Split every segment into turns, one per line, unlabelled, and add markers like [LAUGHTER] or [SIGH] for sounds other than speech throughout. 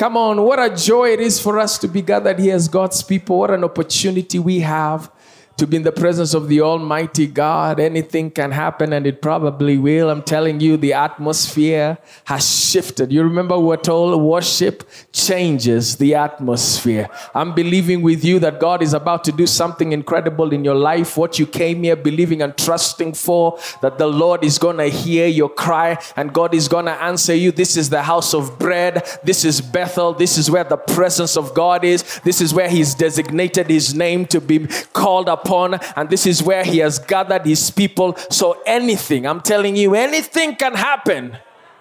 Come on, what a joy it is for us to be gathered here as God's people. What an opportunity we have to be in the presence of the Almighty God. Anything can happen, and it probably will. I'm telling you, the atmosphere has shifted. You remember we were told worship changes the atmosphere. I'm believing with you that God is about to do something incredible in your life. What you came here believing and trusting for, that the Lord is going to hear your cry and God is going to answer you. This is the house of bread. This is Bethel. This is where the presence of God is. This is where He's designated His name to be called upon and this is where He has gathered His people. So anything, I'm telling you, anything can happen.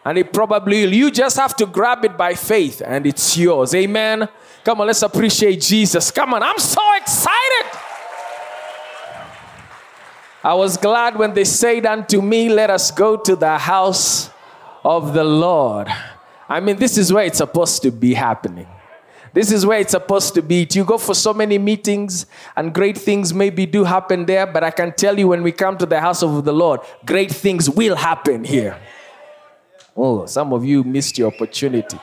And it probably will. You just have to grab it by faith, and it's yours. Amen. Come on, let's appreciate Jesus. Come on, I'm so excited. I was glad when they said unto me, Let us go to the house of the Lord. I mean, this is where it's supposed to be happening. This is where it's supposed to be. You go for so many meetings, and great things maybe do happen there, but I can tell you when we come to the house of the Lord, great things will happen here. Oh, some of you missed your opportunity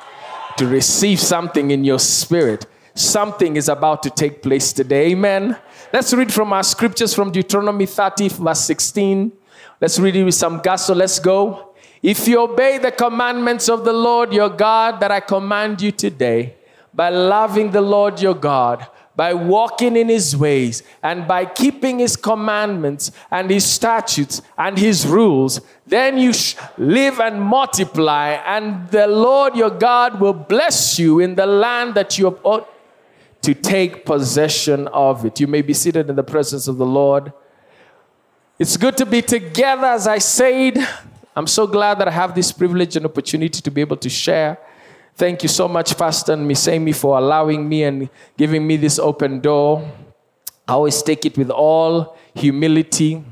to receive something in your spirit. Something is about to take place today. Amen. Let's read from our scriptures from Deuteronomy 30, verse 16. Let's read it with some gusto. Let's go. If you obey the commandments of the Lord your God that I command you today, by loving the Lord your God, by walking in his ways, and by keeping his commandments and his statutes and his rules, then you live and multiply, and the Lord your God will bless you in the land that you have to take possession of it. You may be seated in the presence of the Lord. It's good to be together, as I said. I'm so glad that I have this privilege and opportunity to be able to share Thank you so much, Pastor and Misemi, for allowing me and giving me this open door. I always take it with all humility,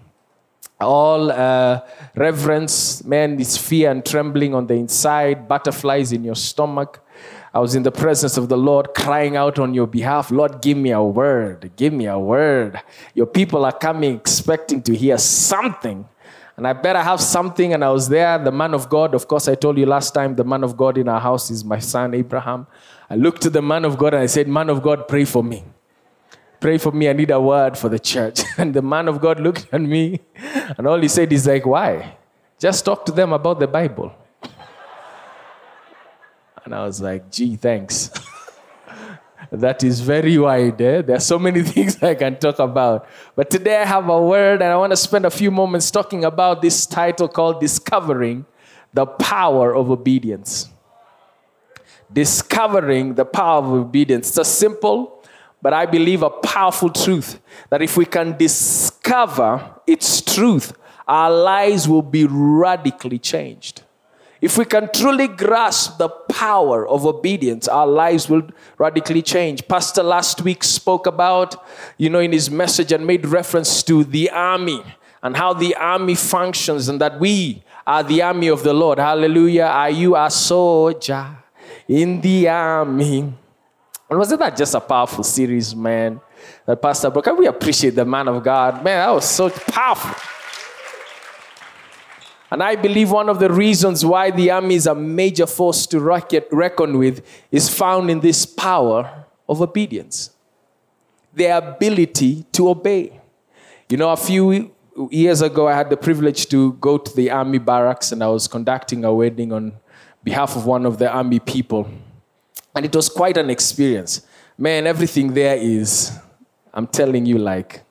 all uh, reverence. Man, this fear and trembling on the inside, butterflies in your stomach. I was in the presence of the Lord crying out on your behalf, Lord, give me a word. Give me a word. Your people are coming expecting to hear something and I better have something. And I was there, the man of God. Of course, I told you last time, the man of God in our house is my son, Abraham. I looked to the man of God and I said, Man of God, pray for me. Pray for me. I need a word for the church. [LAUGHS] And the man of God looked at me and all he said is like, Why? Just talk to them about the Bible. [LAUGHS] And I was like, Gee, thanks. [LAUGHS] that is very wide. Eh? There are so many [LAUGHS] things I can talk about. But today I have a word, and I want to spend a few moments talking about this title called Discovering the Power of Obedience. Discovering the power of obedience. It's a simple, but I believe a powerful truth that if we can discover its truth, our lives will be radically changed. If we can truly grasp the power of obedience, our lives will radically change. Pastor last week spoke about, you know, in his message and made reference to the army and how the army functions and that we are the army of the Lord. Hallelujah. Are you a soldier in the army? And wasn't that just a powerful series, man? That Pastor, but can we appreciate the man of God? Man, that was so powerful. And I believe one of the reasons why the army is a major force to reckon with is found in this power of obedience, the ability to obey. You know, a few years ago, I had the privilege to go to the army barracks and I was conducting a wedding on behalf of one of the army people. And it was quite an experience. Man, everything there is, I'm telling you, like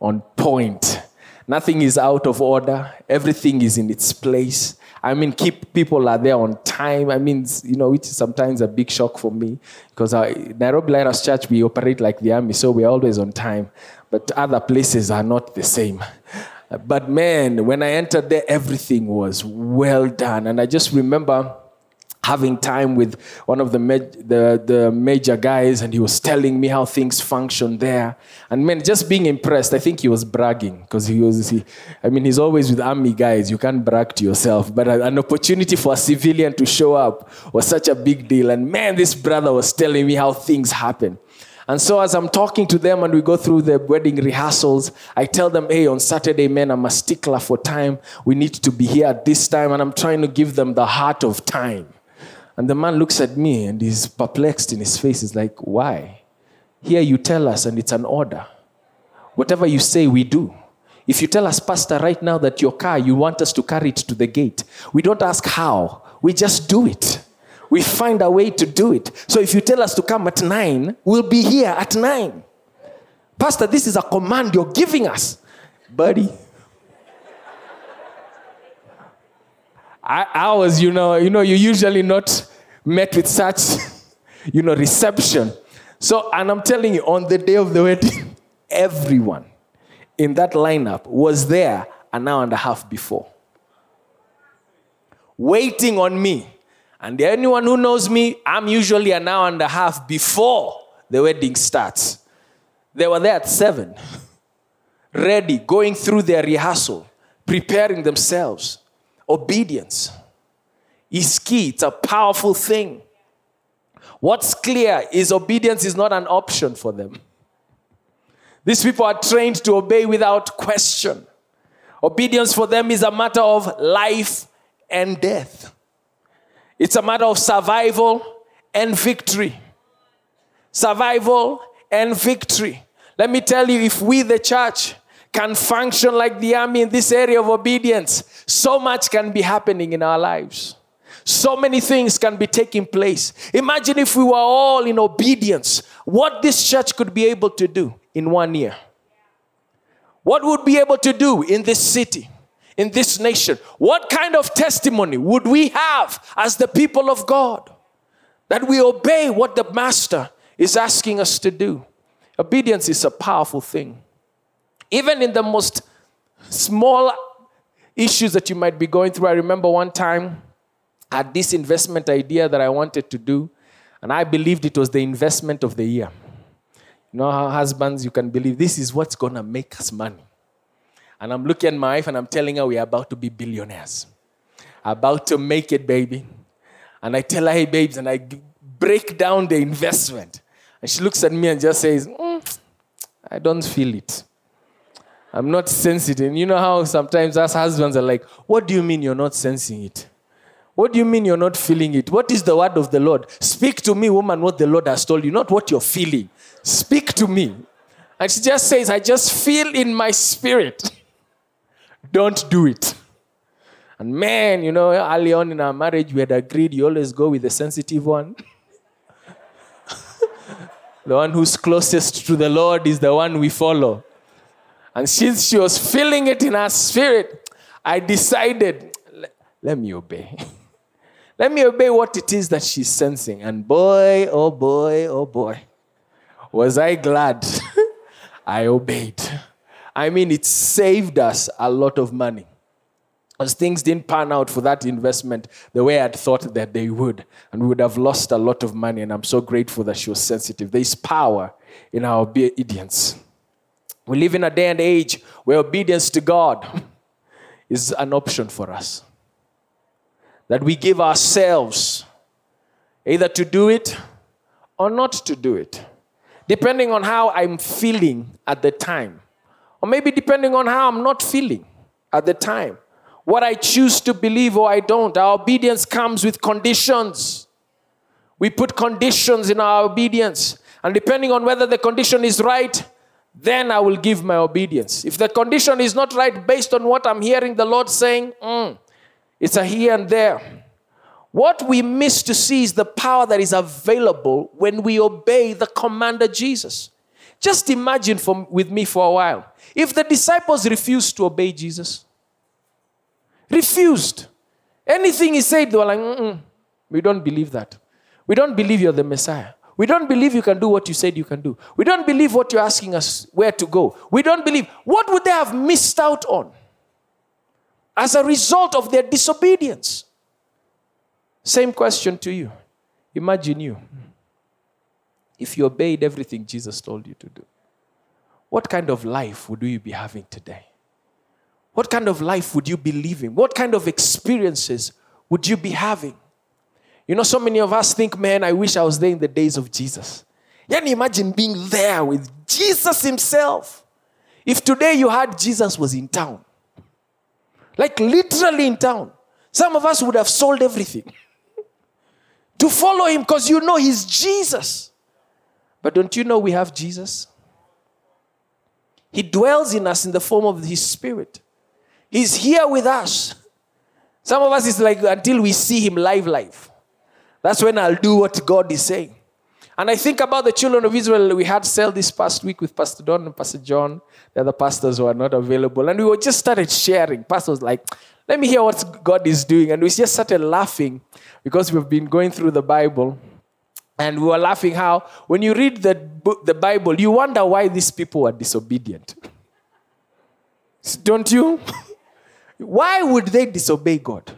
on point. Nothing is out of order. Everything is in its place. I mean, keep people are there on time. I mean, you know, which is sometimes a big shock for me because our, Nairobi Lighthouse Church we operate like the army, so we're always on time. But other places are not the same. But man, when I entered there, everything was well done, and I just remember having time with one of the, the, the major guys and he was telling me how things function there and man just being impressed i think he was bragging because he was he, i mean he's always with army guys you can't brag to yourself but an opportunity for a civilian to show up was such a big deal and man this brother was telling me how things happen and so, as I'm talking to them and we go through the wedding rehearsals, I tell them, hey, on Saturday, man, I'm a stickler for time. We need to be here at this time. And I'm trying to give them the heart of time. And the man looks at me and he's perplexed in his face. He's like, Why? Here you tell us, and it's an order. Whatever you say, we do. If you tell us, Pastor, right now that your car, you want us to carry it to the gate, we don't ask how, we just do it. We find a way to do it. So if you tell us to come at nine, we'll be here at nine. Pastor, this is a command you're giving us. Buddy. I, was, you know, you know, you usually not met with such, you know, reception. So, and I'm telling you, on the day of the wedding, [LAUGHS] everyone in that lineup was there an hour and a half before, waiting on me. And anyone who knows me, I'm usually an hour and a half before the wedding starts. They were there at seven, [LAUGHS] ready, going through their rehearsal, preparing themselves. Obedience is key, it's a powerful thing. What's clear is obedience is not an option for them. These people are trained to obey without question. Obedience for them is a matter of life and death. It's a matter of survival and victory. Survival and victory. Let me tell you, if we, the church, can function like the army in this area of obedience, so much can be happening in our lives. So many things can be taking place. Imagine if we were all in obedience, what this church could be able to do in one year. What would be able to do in this city, in this nation? What kind of testimony would we have as the people of God that we obey what the master is asking us to do? Obedience is a powerful thing. Even in the most small issues that you might be going through. I remember one time I had this investment idea that I wanted to do, and I believed it was the investment of the year. You know how husbands, you can believe this is what's going to make us money. And I'm looking at my wife and I'm telling her we're about to be billionaires. About to make it, baby. And I tell her, hey, babes, and I break down the investment. And she looks at me and just says, mm, I don't feel it. I'm not sensitive. And you know how sometimes us husbands are like, What do you mean you're not sensing it? What do you mean you're not feeling it? What is the word of the Lord? Speak to me, woman, what the Lord has told you, not what you're feeling. Speak to me. And she just says, I just feel in my spirit. [LAUGHS] Don't do it. And man, you know, early on in our marriage, we had agreed you always go with the sensitive one. [LAUGHS] the one who's closest to the Lord is the one we follow. And since she was feeling it in her spirit, I decided, let me obey. [LAUGHS] let me obey what it is that she's sensing. And boy, oh boy, oh boy, was I glad [LAUGHS] I obeyed. I mean, it saved us a lot of money. As things didn't pan out for that investment the way I'd thought that they would, and we would have lost a lot of money. And I'm so grateful that she was sensitive. There's power in our obedience. We live in a day and age where obedience to God [LAUGHS] is an option for us. That we give ourselves either to do it or not to do it, depending on how I'm feeling at the time, or maybe depending on how I'm not feeling at the time. What I choose to believe or I don't. Our obedience comes with conditions. We put conditions in our obedience. And depending on whether the condition is right, then I will give my obedience. If the condition is not right based on what I'm hearing the Lord saying, mm, it's a here and there. What we miss to see is the power that is available when we obey the commander Jesus. Just imagine for, with me for a while. If the disciples refused to obey Jesus, refused, anything he said, they were like, we don't believe that. We don't believe you're the Messiah. We don't believe you can do what you said you can do. We don't believe what you're asking us where to go. We don't believe. What would they have missed out on as a result of their disobedience? Same question to you. Imagine you. If you obeyed everything Jesus told you to do, what kind of life would you be having today? What kind of life would you be living? What kind of experiences would you be having? You know, so many of us think, man, I wish I was there in the days of Jesus. Can you imagine being there with Jesus himself? If today you had Jesus was in town, like literally in town, some of us would have sold everything [LAUGHS] to follow him because you know he's Jesus. But don't you know we have Jesus? He dwells in us in the form of his spirit. He's here with us. Some of us is like until we see him live, live. That's when I'll do what God is saying. And I think about the children of Israel we had cell this past week with Pastor Don and Pastor John, the other pastors who are not available. And we were just started sharing. Pastor was like, let me hear what God is doing. And we just started laughing because we've been going through the Bible. And we were laughing how, when you read the, the Bible, you wonder why these people were disobedient. Don't you? [LAUGHS] why would they disobey God?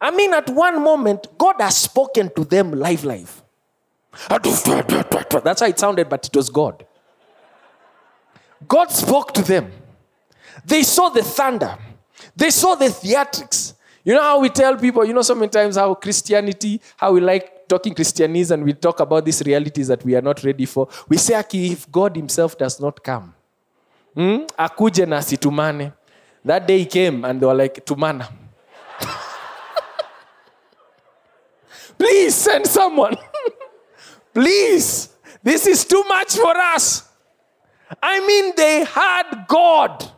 I mean, at one moment, God has spoken to them live, live. That's how it sounded, but it was God. God spoke to them. They saw the thunder, they saw the theatrics. You know how we tell people, you know, so many times how Christianity, how we like talking Christianese and we talk about these realities that we are not ready for. We say, Aki, if God Himself does not come, hmm? That day he came and they were like, tumana. Please send someone. [LAUGHS] Please. This is too much for us. I mean, they had God,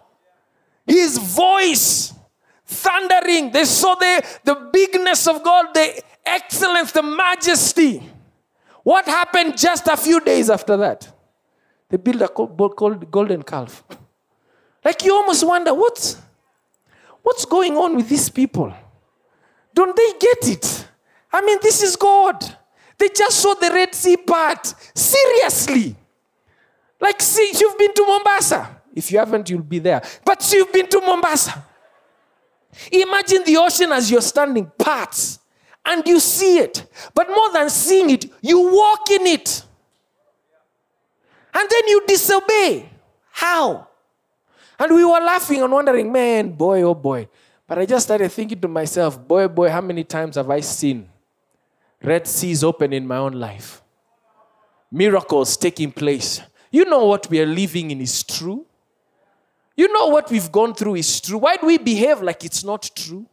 His voice thundering. They saw the, the bigness of God, the excellence, the majesty. What happened just a few days after that? They built a golden calf. [LAUGHS] Like you almost wonder, what's, what's going on with these people? Don't they get it? I mean, this is God. They just saw the Red Sea part. Seriously. Like, see, you've been to Mombasa. If you haven't, you'll be there. But you've been to Mombasa. Imagine the ocean as you're standing parts and you see it. But more than seeing it, you walk in it. And then you disobey. How? And we were laughing and wondering, man, boy, oh boy. But I just started thinking to myself, boy, boy, how many times have I seen Red Seas open in my own life? Miracles taking place. You know what we are living in is true. You know what we've gone through is true. Why do we behave like it's not true?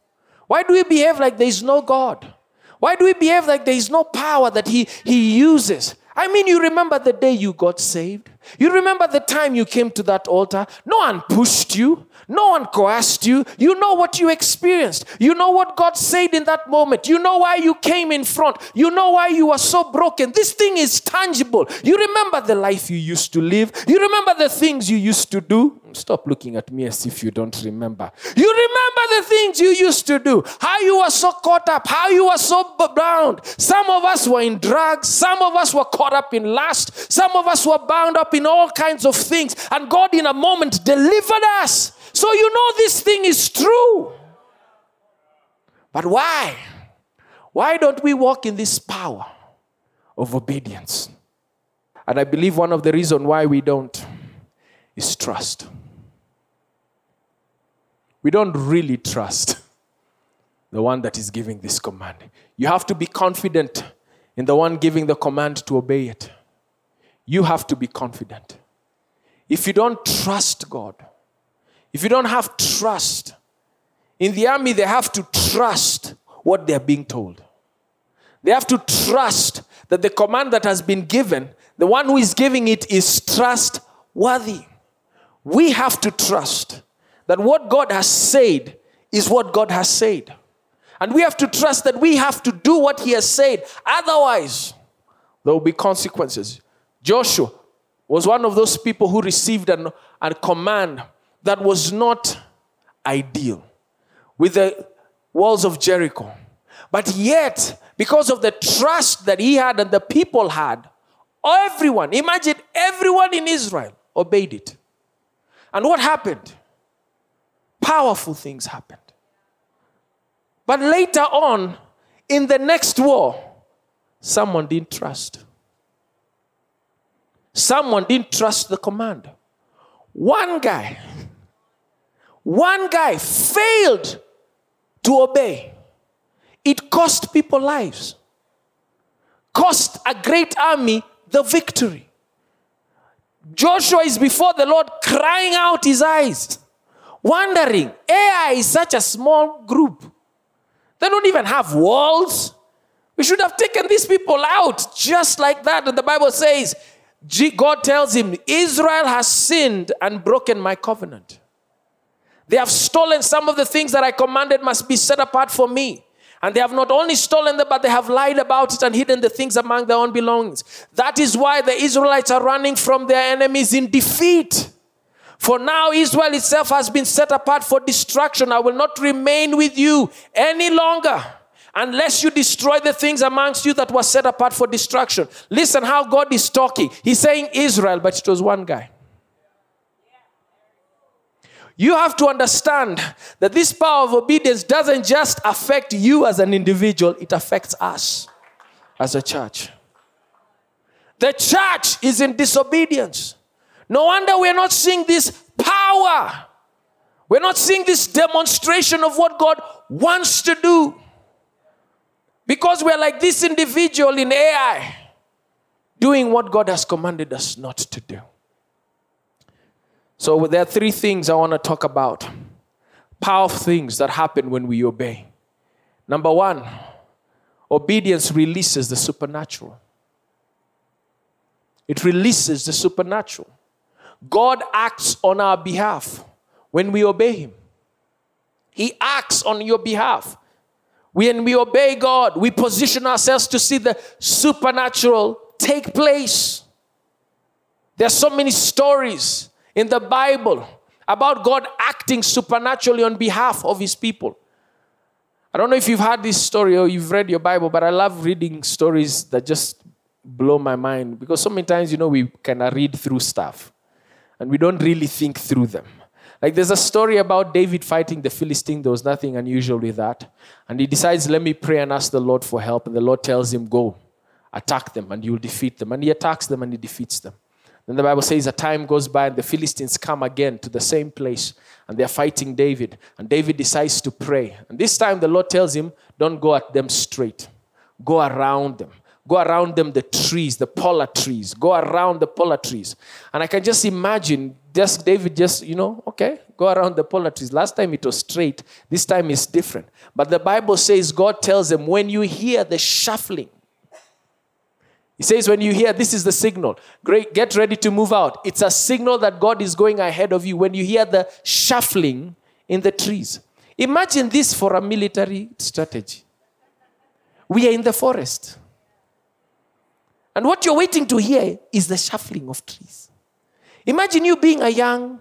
Why do we behave like there is no God? Why do we behave like there is no power that He, he uses? I mean, you remember the day you got saved? You remember the time you came to that altar? No one pushed you. No one coerced you. You know what you experienced. You know what God said in that moment. You know why you came in front. You know why you were so broken. This thing is tangible. You remember the life you used to live. You remember the things you used to do. Stop looking at me as if you don't remember. You remember the things you used to do. How you were so caught up. How you were so bound. Some of us were in drugs. Some of us were caught up in lust. Some of us were bound up in all kinds of things. And God, in a moment, delivered us. So you know this thing is true. But why? Why don't we walk in this power of obedience? And I believe one of the reasons why we don't is trust. We don't really trust the one that is giving this command. You have to be confident in the one giving the command to obey it. You have to be confident. If you don't trust God, if you don't have trust, in the army, they have to trust what they're being told. They have to trust that the command that has been given, the one who is giving it is trustworthy. We have to trust that what God has said is what God has said. And we have to trust that we have to do what He has said. Otherwise, there will be consequences. Joshua was one of those people who received an, a command that was not ideal with the walls of Jericho. But yet, because of the trust that he had and the people had, everyone, imagine everyone in Israel obeyed it. And what happened? Powerful things happened. But later on, in the next war, someone didn't trust. Someone didn't trust the command. One guy one guy failed to obey. It cost people lives, cost a great army the victory. Joshua is before the Lord crying out his eyes, wondering, Ai is such a small group. They don't even have walls. We should have taken these people out just like that. And the Bible says, God tells him, Israel has sinned and broken my covenant. They have stolen some of the things that I commanded must be set apart for me. And they have not only stolen them, but they have lied about it and hidden the things among their own belongings. That is why the Israelites are running from their enemies in defeat. For now, Israel itself has been set apart for destruction. I will not remain with you any longer unless you destroy the things amongst you that were set apart for destruction. Listen how God is talking. He's saying Israel, but it was one guy. You have to understand that this power of obedience doesn't just affect you as an individual, it affects us as a church. The church is in disobedience. No wonder we're not seeing this power. We're not seeing this demonstration of what God wants to do. Because we're like this individual in Ai doing what God has commanded us not to do. So there are three things I want to talk about. Powerful things that happen when we obey. Number one, obedience releases the supernatural. It releases the supernatural. God acts on our behalf when we obey Him. He acts on your behalf. When we obey God, we position ourselves to see the supernatural take place. There are so many stories in the Bible about God acting supernaturally on behalf of his people. I don't know if you've heard this story or you've read your Bible, but I love reading stories that just blow my mind because so many times, you know, we kind of read through stuff and we don't really think through them. Like there's a story about David fighting the Philistine. There was nothing unusual with that. And he decides, let me pray and ask the Lord for help. And the Lord tells him, go, attack them, and you'll defeat them. And he attacks them and he defeats them. Then the Bible says a time goes by and the Philistines come again to the same place and they're fighting David. And David decides to pray. And this time the Lord tells him, Don't go at them straight, go around them. Go around them, the trees, the poplar trees. Go around the poplar trees. And I can just imagine just David just, you know, okay, go around the poplar trees. Last time it was straight, this time it's different. But the Bible says God tells them, when you hear the shuffling, he says, when you hear this is the signal, great, get ready to move out. It's a signal that God is going ahead of you when you hear the shuffling in the trees. Imagine this for a military strategy. We are in the forest. And what you're waiting to hear is the shuffling of trees. Imagine you being a young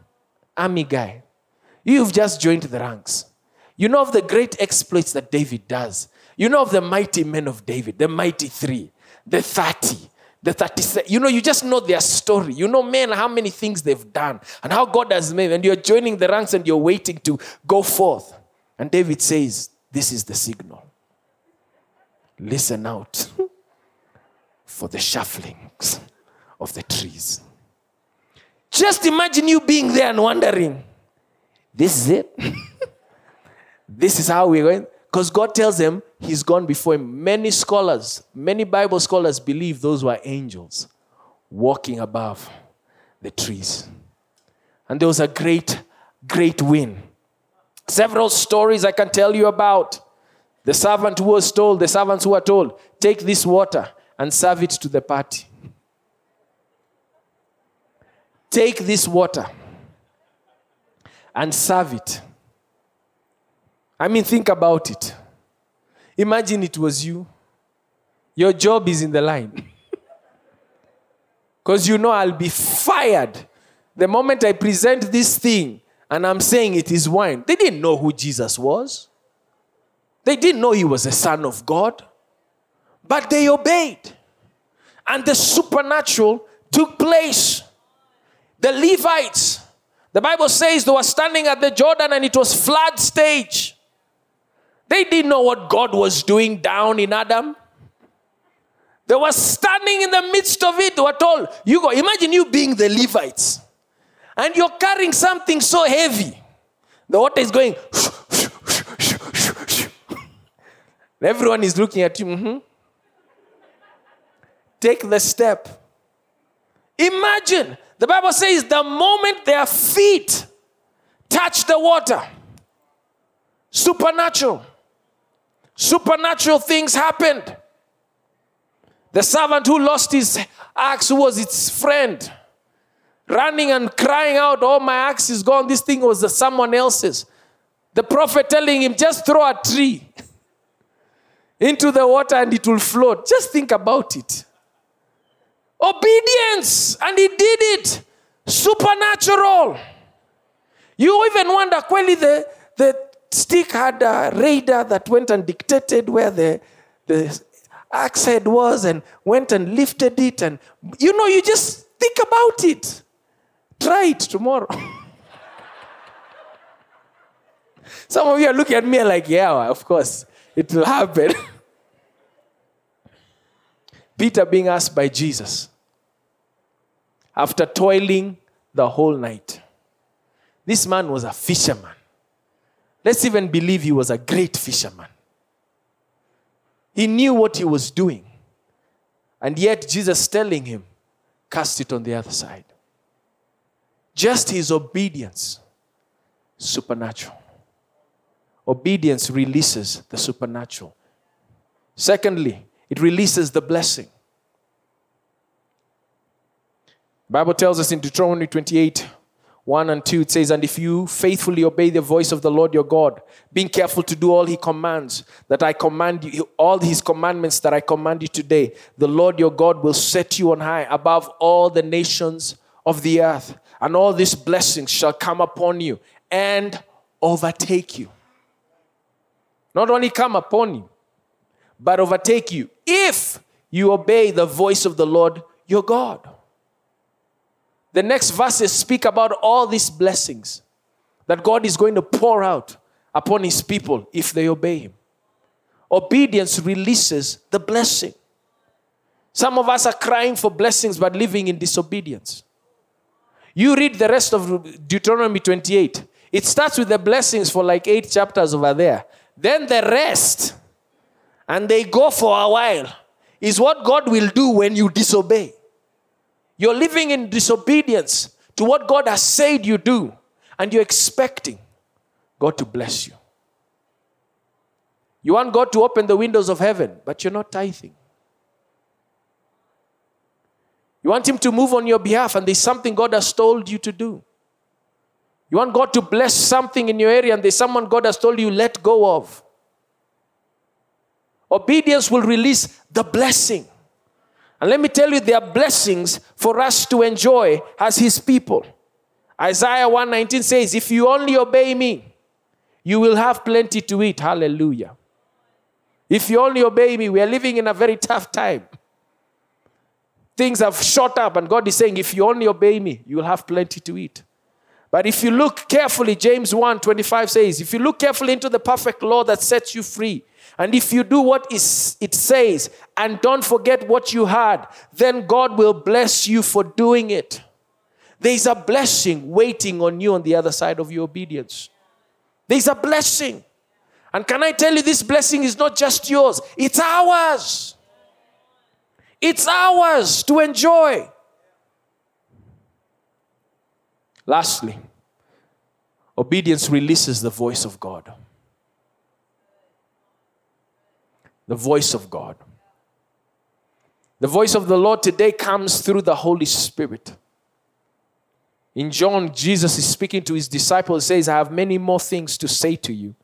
army guy. You've just joined the ranks. You know of the great exploits that David does. You know of the mighty men of David, the mighty three the 30, the 37. You know, you just know their story. You know, men, how many things they've done and how God has made. And you're joining the ranks and you're waiting to go forth. And David says, This is the signal. Listen out [LAUGHS] for the shufflings of the trees. Just imagine you being there and wondering, This is it? [LAUGHS] this is how we're going. Because God tells them he's gone before him. Many scholars, many Bible scholars believe those were angels walking above the trees. And there was a great, great wind. Several stories I can tell you about. The servant who was told, the servants who were told, take this water and serve it to the party. Take this water and serve it I mean, think about it. Imagine it was you. Your job is in the line. [LAUGHS] Because you know I'll be fired the moment I present this thing and I'm saying it is wine. They didn't know who Jesus was, they didn't know he was a son of God, but they obeyed. And the supernatural took place. The Levites, the Bible says they were standing at the Jordan and it was flood stage. They didn't know what God was doing down in Adam. They were standing in the midst of it. They were told, You go. Imagine you being the Levites and you're carrying something so heavy. The water is going. Everyone is looking at you. Mm-hmm. Take the step. Imagine. The Bible says the moment their feet touch the water, supernatural. Supernatural things happened. The servant who lost his axe, who was its friend, running and crying out, Oh, my axe is gone. This thing was someone else's. The prophet telling him, Just throw a tree [LAUGHS] into the water and it will float. Just think about it. Obedience, and he did it. Supernatural. You even wonder, kweli the, the stick had a radar that went and dictated where the, the axe head was and went and lifted it. And you know, you just think about it. Try it tomorrow. [LAUGHS] Some of you are looking at me like, yeah, of course, it will happen. [LAUGHS] Peter being asked by Jesus after toiling the whole night. This man was a fisherman. Let's even believe he was a great fisherman. He knew what he was doing. And yet, Jesus telling him, cast it on the other side. Just his obedience, supernatural. Obedience releases the supernatural. Secondly, it releases the blessing. Bible tells us in Deuteronomy 28 1 and 2 it says and if you faithfully obey the voice of the Lord your God being careful to do all he commands that I command you all his commandments that I command you today the Lord your God will set you on high above all the nations of the earth and all these blessings shall come upon you and overtake you not only come upon you but overtake you if you obey the voice of the Lord your God the next verses speak about all these blessings that God is going to pour out upon his people if they obey him. Obedience releases the blessing. Some of us are crying for blessings but living in disobedience. You read the rest of Deuteronomy 28. It starts with the blessings for like eight chapters over there. Then the rest, and they go for a while, is what God will do when you disobey. You're living in disobedience to what God has said you do, and you're expecting God to bless you. You want God to open the windows of heaven, but you're not tithing. You want Him to move on your behalf, and there's something God has told you to do. You want God to bless something in your area, and there's someone God has told you let go of. Obedience will release the blessing. And let me tell you, there are blessings for us to enjoy as his people. Isaiah 119 says, If you only obey me, you will have plenty to eat. Hallelujah. If you only obey me, we are living in a very tough time. Things have shot up, and God is saying, If you only obey me, you will have plenty to eat. But if you look carefully, James 1 25 says, If you look carefully into the perfect law that sets you free, and if you do what it says and don't forget what you had, then God will bless you for doing it. There's a blessing waiting on you on the other side of your obedience. There's a blessing. And can I tell you, this blessing is not just yours, it's ours. It's ours to enjoy. Lastly, obedience releases the voice of God. the voice of God. The voice of the Lord today comes through the Holy Spirit. In John, Jesus is speaking to his disciples, says, I have many more things to say to you,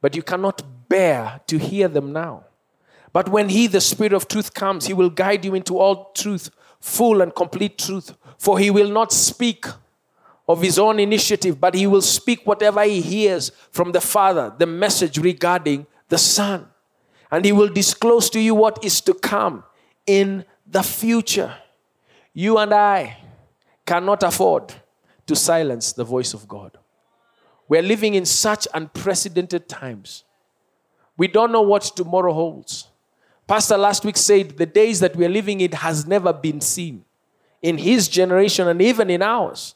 but you cannot bear to hear them now. But when he, the Spirit of truth, comes, he will guide you into all truth, full and complete truth. For he will not speak of his own initiative, but he will speak whatever he hears from the Father, the message regarding the Son and he will disclose to you what is to come in the future. You and I cannot afford to silence the voice of God. We're living in such unprecedented times. We don't know what tomorrow holds. Pastor last week said the days that we're living in has never been seen in his generation and even in ours.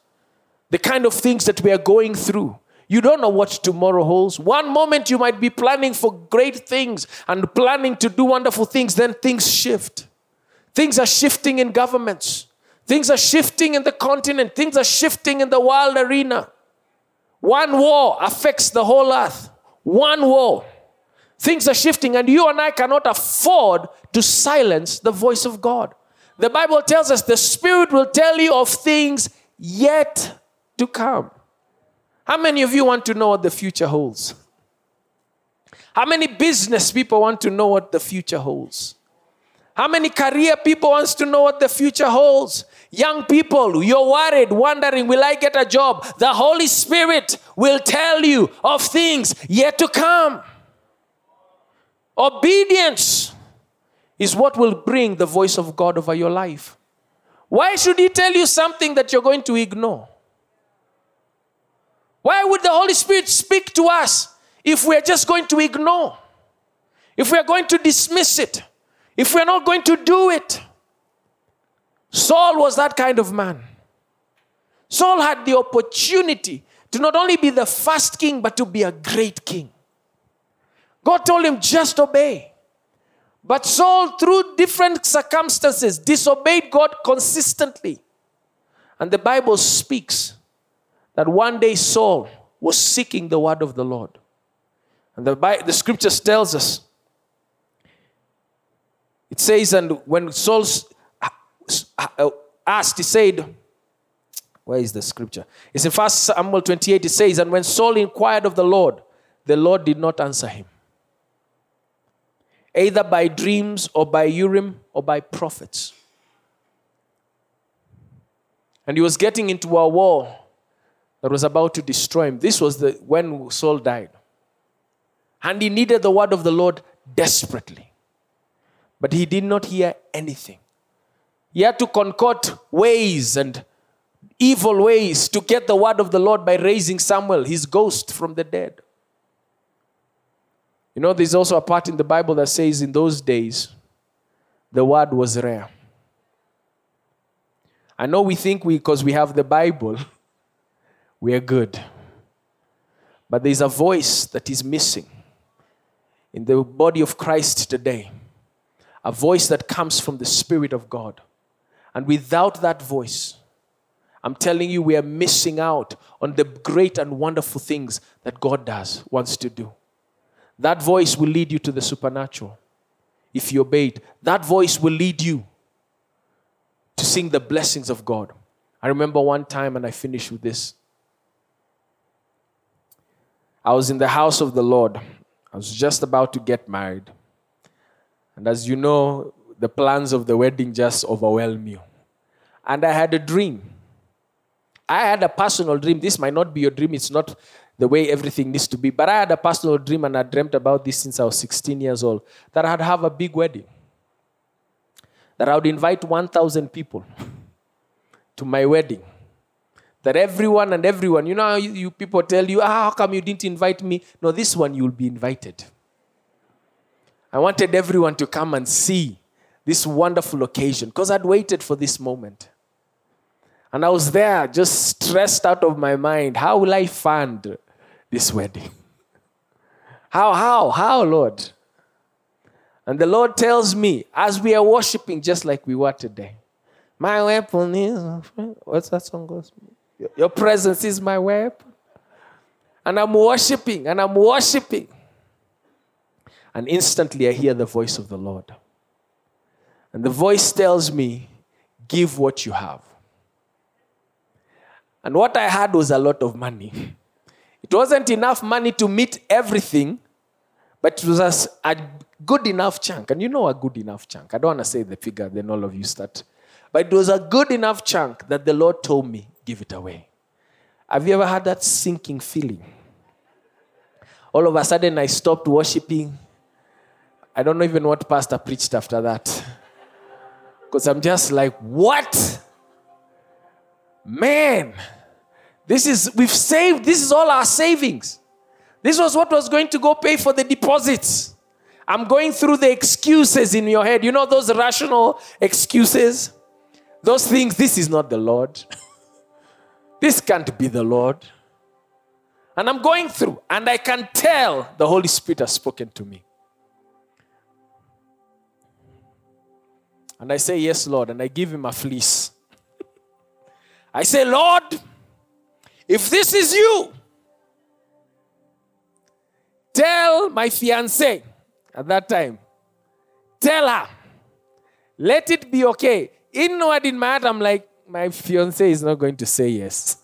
The kind of things that we are going through you don't know what tomorrow holds. One moment you might be planning for great things and planning to do wonderful things, then things shift. Things are shifting in governments, things are shifting in the continent, things are shifting in the world arena. One war affects the whole earth. One war. Things are shifting, and you and I cannot afford to silence the voice of God. The Bible tells us the Spirit will tell you of things yet to come. How many of you want to know what the future holds? How many business people want to know what the future holds? How many career people wants to know what the future holds? Young people, you're worried, wondering, will I get a job? The Holy Spirit will tell you of things yet to come. Obedience is what will bring the voice of God over your life. Why should He tell you something that you're going to ignore? Why would the Holy Spirit speak to us if we're just going to ignore? If we're going to dismiss it? If we're not going to do it? Saul was that kind of man. Saul had the opportunity to not only be the first king, but to be a great king. God told him, just obey. But Saul, through different circumstances, disobeyed God consistently. And the Bible speaks that one day Saul was seeking the word of the Lord. And the, the scriptures tells us, it says, and when Saul uh, asked, he said, where is the scripture? It's in First Samuel 28, it says, and when Saul inquired of the Lord, the Lord did not answer him either by dreams or by Urim or by prophets. And he was getting into a war that was about to destroy him. This was the, when Saul died. And he needed the word of the Lord desperately. But he did not hear anything. He had to concoct ways and evil ways to get the word of the Lord by raising Samuel, his ghost, from the dead. You know, there's also a part in the Bible that says in those days, the word was rare. I know we think we, because we have the Bible, we are good. But there's a voice that is missing in the body of Christ today. A voice that comes from the Spirit of God. And without that voice, I'm telling you, we are missing out on the great and wonderful things that God does, wants to do. That voice will lead you to the supernatural if you obey it. That voice will lead you to sing the blessings of God. I remember one time, and I finish with this. I was in the house of the Lord. I was just about to get married. And as you know, the plans of the wedding just overwhelm you. And I had a dream. I had a personal dream. This might not be your dream. It's not the way everything needs to be. But I had a personal dream and I dreamt about this since I was 16 years old that I'd have a big wedding. That I would invite 1,000 people to my wedding. That everyone and everyone, you know, you, you people tell you, ah, how come you didn't invite me? No, this one you'll be invited. I wanted everyone to come and see this wonderful occasion because I'd waited for this moment. And I was there just stressed out of my mind. How will I fund this wedding? [LAUGHS] How, how, how, Lord? And the Lord tells me, as we are worshiping just like we were today, my weapon is, what's that song goes? Your presence is my weapon. And I'm worshiping and I'm worshiping. And instantly I hear the voice of the Lord. And the voice tells me, give what you have. And what I had was a lot of money. It wasn't enough money to meet everything, but it was a good enough chunk. And you know a good enough chunk. I don't want to say the figure, then all of you start. But it was a good enough chunk that the Lord told me, give it away. Have you ever had that sinking feeling? All of a sudden, I stopped worshiping. I don't know even what pastor preached after that. [LAUGHS] Because I'm just like, what? Man, this is, we've saved, this is all our savings. This was what was going to go pay for the deposits. I'm going through the excuses in your head. You know those rational excuses? Those things, this is not the Lord. [LAUGHS] this can't be the Lord. And I'm going through, and I can tell the Holy Spirit has spoken to me. And I say, Yes, Lord. And I give him a fleece. I say, Lord, if this is you, tell my fiance at that time, tell her Let it be okay. Inward in my heart, I'm like, my fiance is not going to say yes.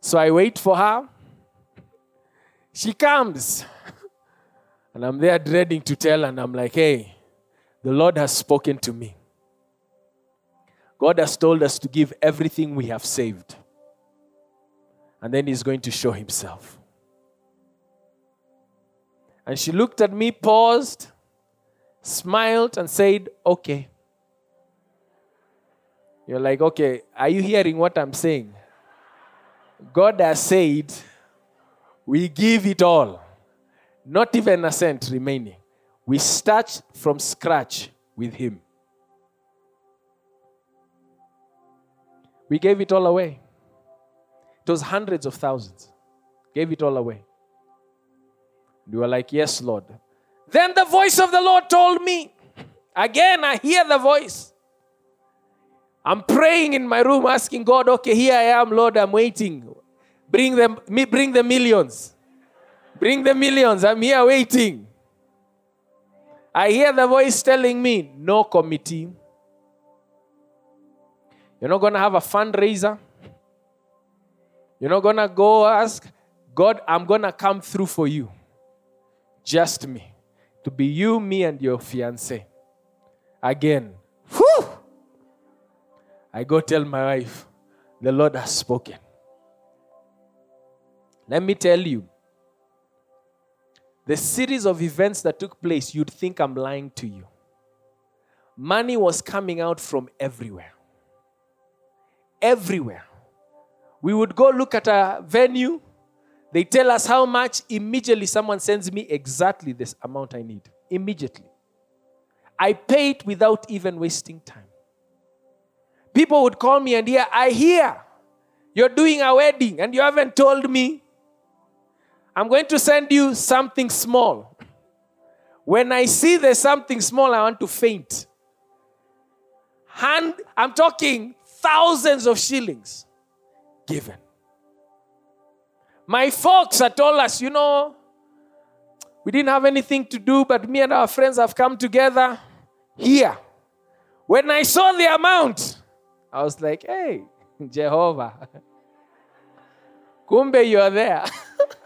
So I wait for her. She comes. And I'm there dreading to tell, and I'm like, hey, the Lord has spoken to me. God has told us to give everything we have saved. And then He's going to show Himself. And she looked at me, paused, smiled, and said, Okay. You're like, Okay, are you hearing what I'm saying? God has said, We give it all, not even a cent remaining. We start from scratch with Him. We gave it all away. It was hundreds of thousands. Gave it all away. We were like, Yes, Lord. Then the voice of the Lord told me, again, I hear the voice. I'm praying in my room, asking God, okay, here I am, Lord, I'm waiting. Bring them, me, bring the millions. Bring the millions. I'm here waiting. I hear the voice telling me, no committee. You're not going to have a fundraiser. You're not going to go ask, God, I'm going to come through for you. Just me. To be you, me, and your fiance. Again. I go tell my wife, the Lord has spoken. Let me tell you, the series of events that took place, you'd think I'm lying to you. Money was coming out from everywhere. Everywhere. We would go look at a venue, they tell us how much, immediately someone sends me exactly this amount I need. Immediately. I pay it without even wasting time. People would call me and hear, I hear you're doing a wedding and you haven't told me. I'm going to send you something small. When I see there's something small, I want to faint. Hand, I'm talking thousands of shillings given. My folks had told us, you know, we didn't have anything to do, but me and our friends have come together here. When I saw the amount, I was like, hey, Jehovah. Kumbe, you are there.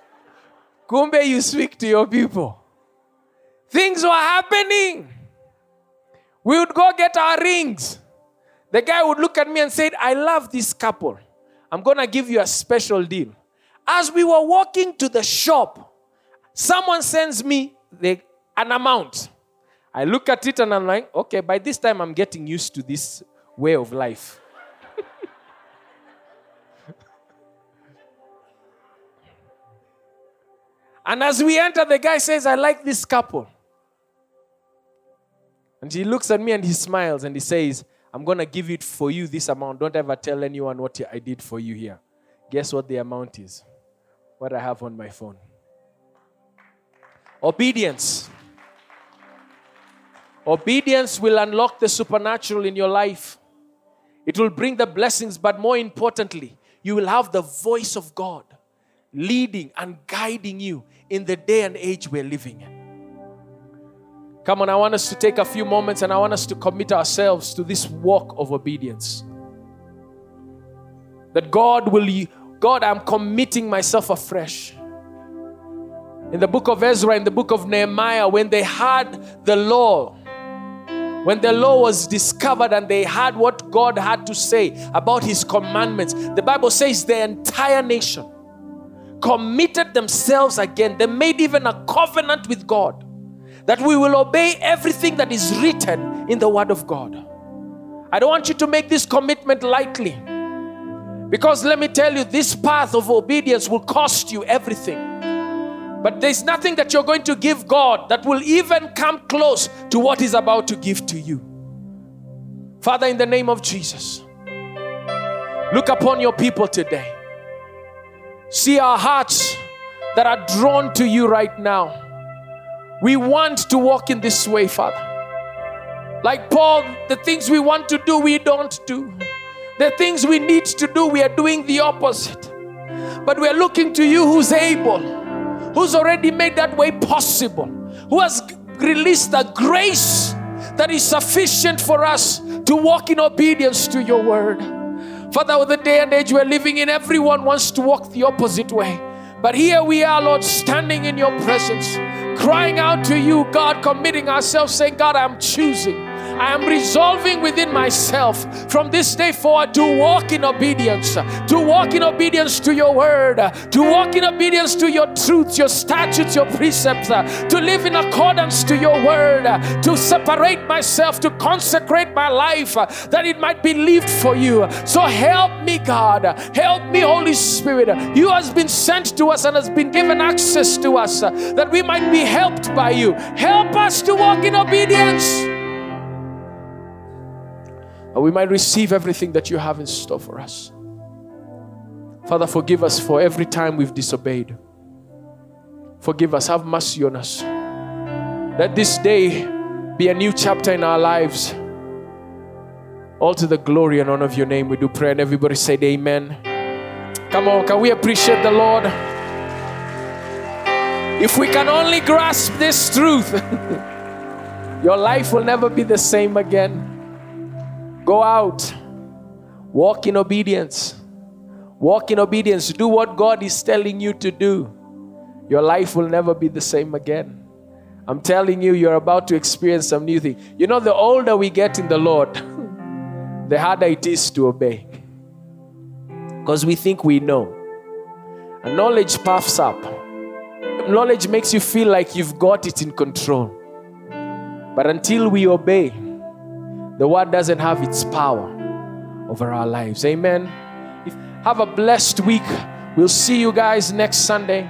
[LAUGHS] Kumbe, you speak to your people. Things were happening. We would go get our rings. The guy would look at me and say, I love this couple. I'm going to give you a special deal. As we were walking to the shop, someone sends me the, an amount. I look at it and I'm like, okay, by this time I'm getting used to this way of life. [LAUGHS] and as we enter, the guy says, I like this couple. And he looks at me and he smiles and he says, I'm going to give it for you this amount. Don't ever tell anyone what I did for you here. Guess what the amount is? what I have on my phone. Obedience. Obedience will unlock the supernatural in your life. It will bring the blessings, but more importantly, you will have the voice of God leading and guiding you in the day and age we're living in. Come on, I want us to take a few moments and I want us to commit ourselves to this walk of obedience. That God will God, I'm committing myself afresh. In the book of Ezra, in the book of Nehemiah, when they had the law, when the law was discovered and they had what God had to say about His commandments, the Bible says the entire nation committed themselves again. They made even a covenant with God that we will obey everything that is written in the Word of God. I don't want you to make this commitment lightly. Because let me tell you, this path of obedience will cost you everything. But there's nothing that you're going to give God that will even come close to what He's about to give to you. Father, in the name of Jesus, look upon your people today. See our hearts that are drawn to you right now. We want to walk in this way, Father. Like Paul, the things we want to do, we don't do. The things we need to do, we are doing the opposite. But we are looking to you who's able, who's already made that way possible, who has released the grace that is sufficient for us to walk in obedience to your word. Father, with the day and age we're living in, everyone wants to walk the opposite way. But here we are, Lord, standing in your presence, crying out to you, God, committing ourselves, saying, God, I'm choosing. I am resolving within myself from this day forward to walk in obedience, to walk in obedience to your word, to walk in obedience to your truths, your statutes, your precepts, to live in accordance to your word, to separate myself, to consecrate my life that it might be lived for you. So help me, God. Help me, Holy Spirit. You has been sent to us and has been given access to us that we might be helped by you. Help us to walk in obedience and we might receive everything that you have in store for us. Father, forgive us for every time we've disobeyed. Forgive us, have mercy on us. Let this day be a new chapter in our lives. All to the glory and honor of your name, we do pray, and everybody said, Amen. Come on, can we appreciate the Lord? If we can only grasp this truth, [LAUGHS] your life will never be the same again. Go out, walk in obedience. Walk in obedience. Do what God is telling you to do. Your life will never be the same again. I'm telling you, you're about to experience some new thing. You know, the older we get in the Lord, [LAUGHS] the harder it is to obey. Because we think we know. And knowledge puffs up. Knowledge makes you feel like you've got it in control. But until we obey, the word doesn't have its power over our lives. Amen. Have a blessed week. We'll see you guys next Sunday.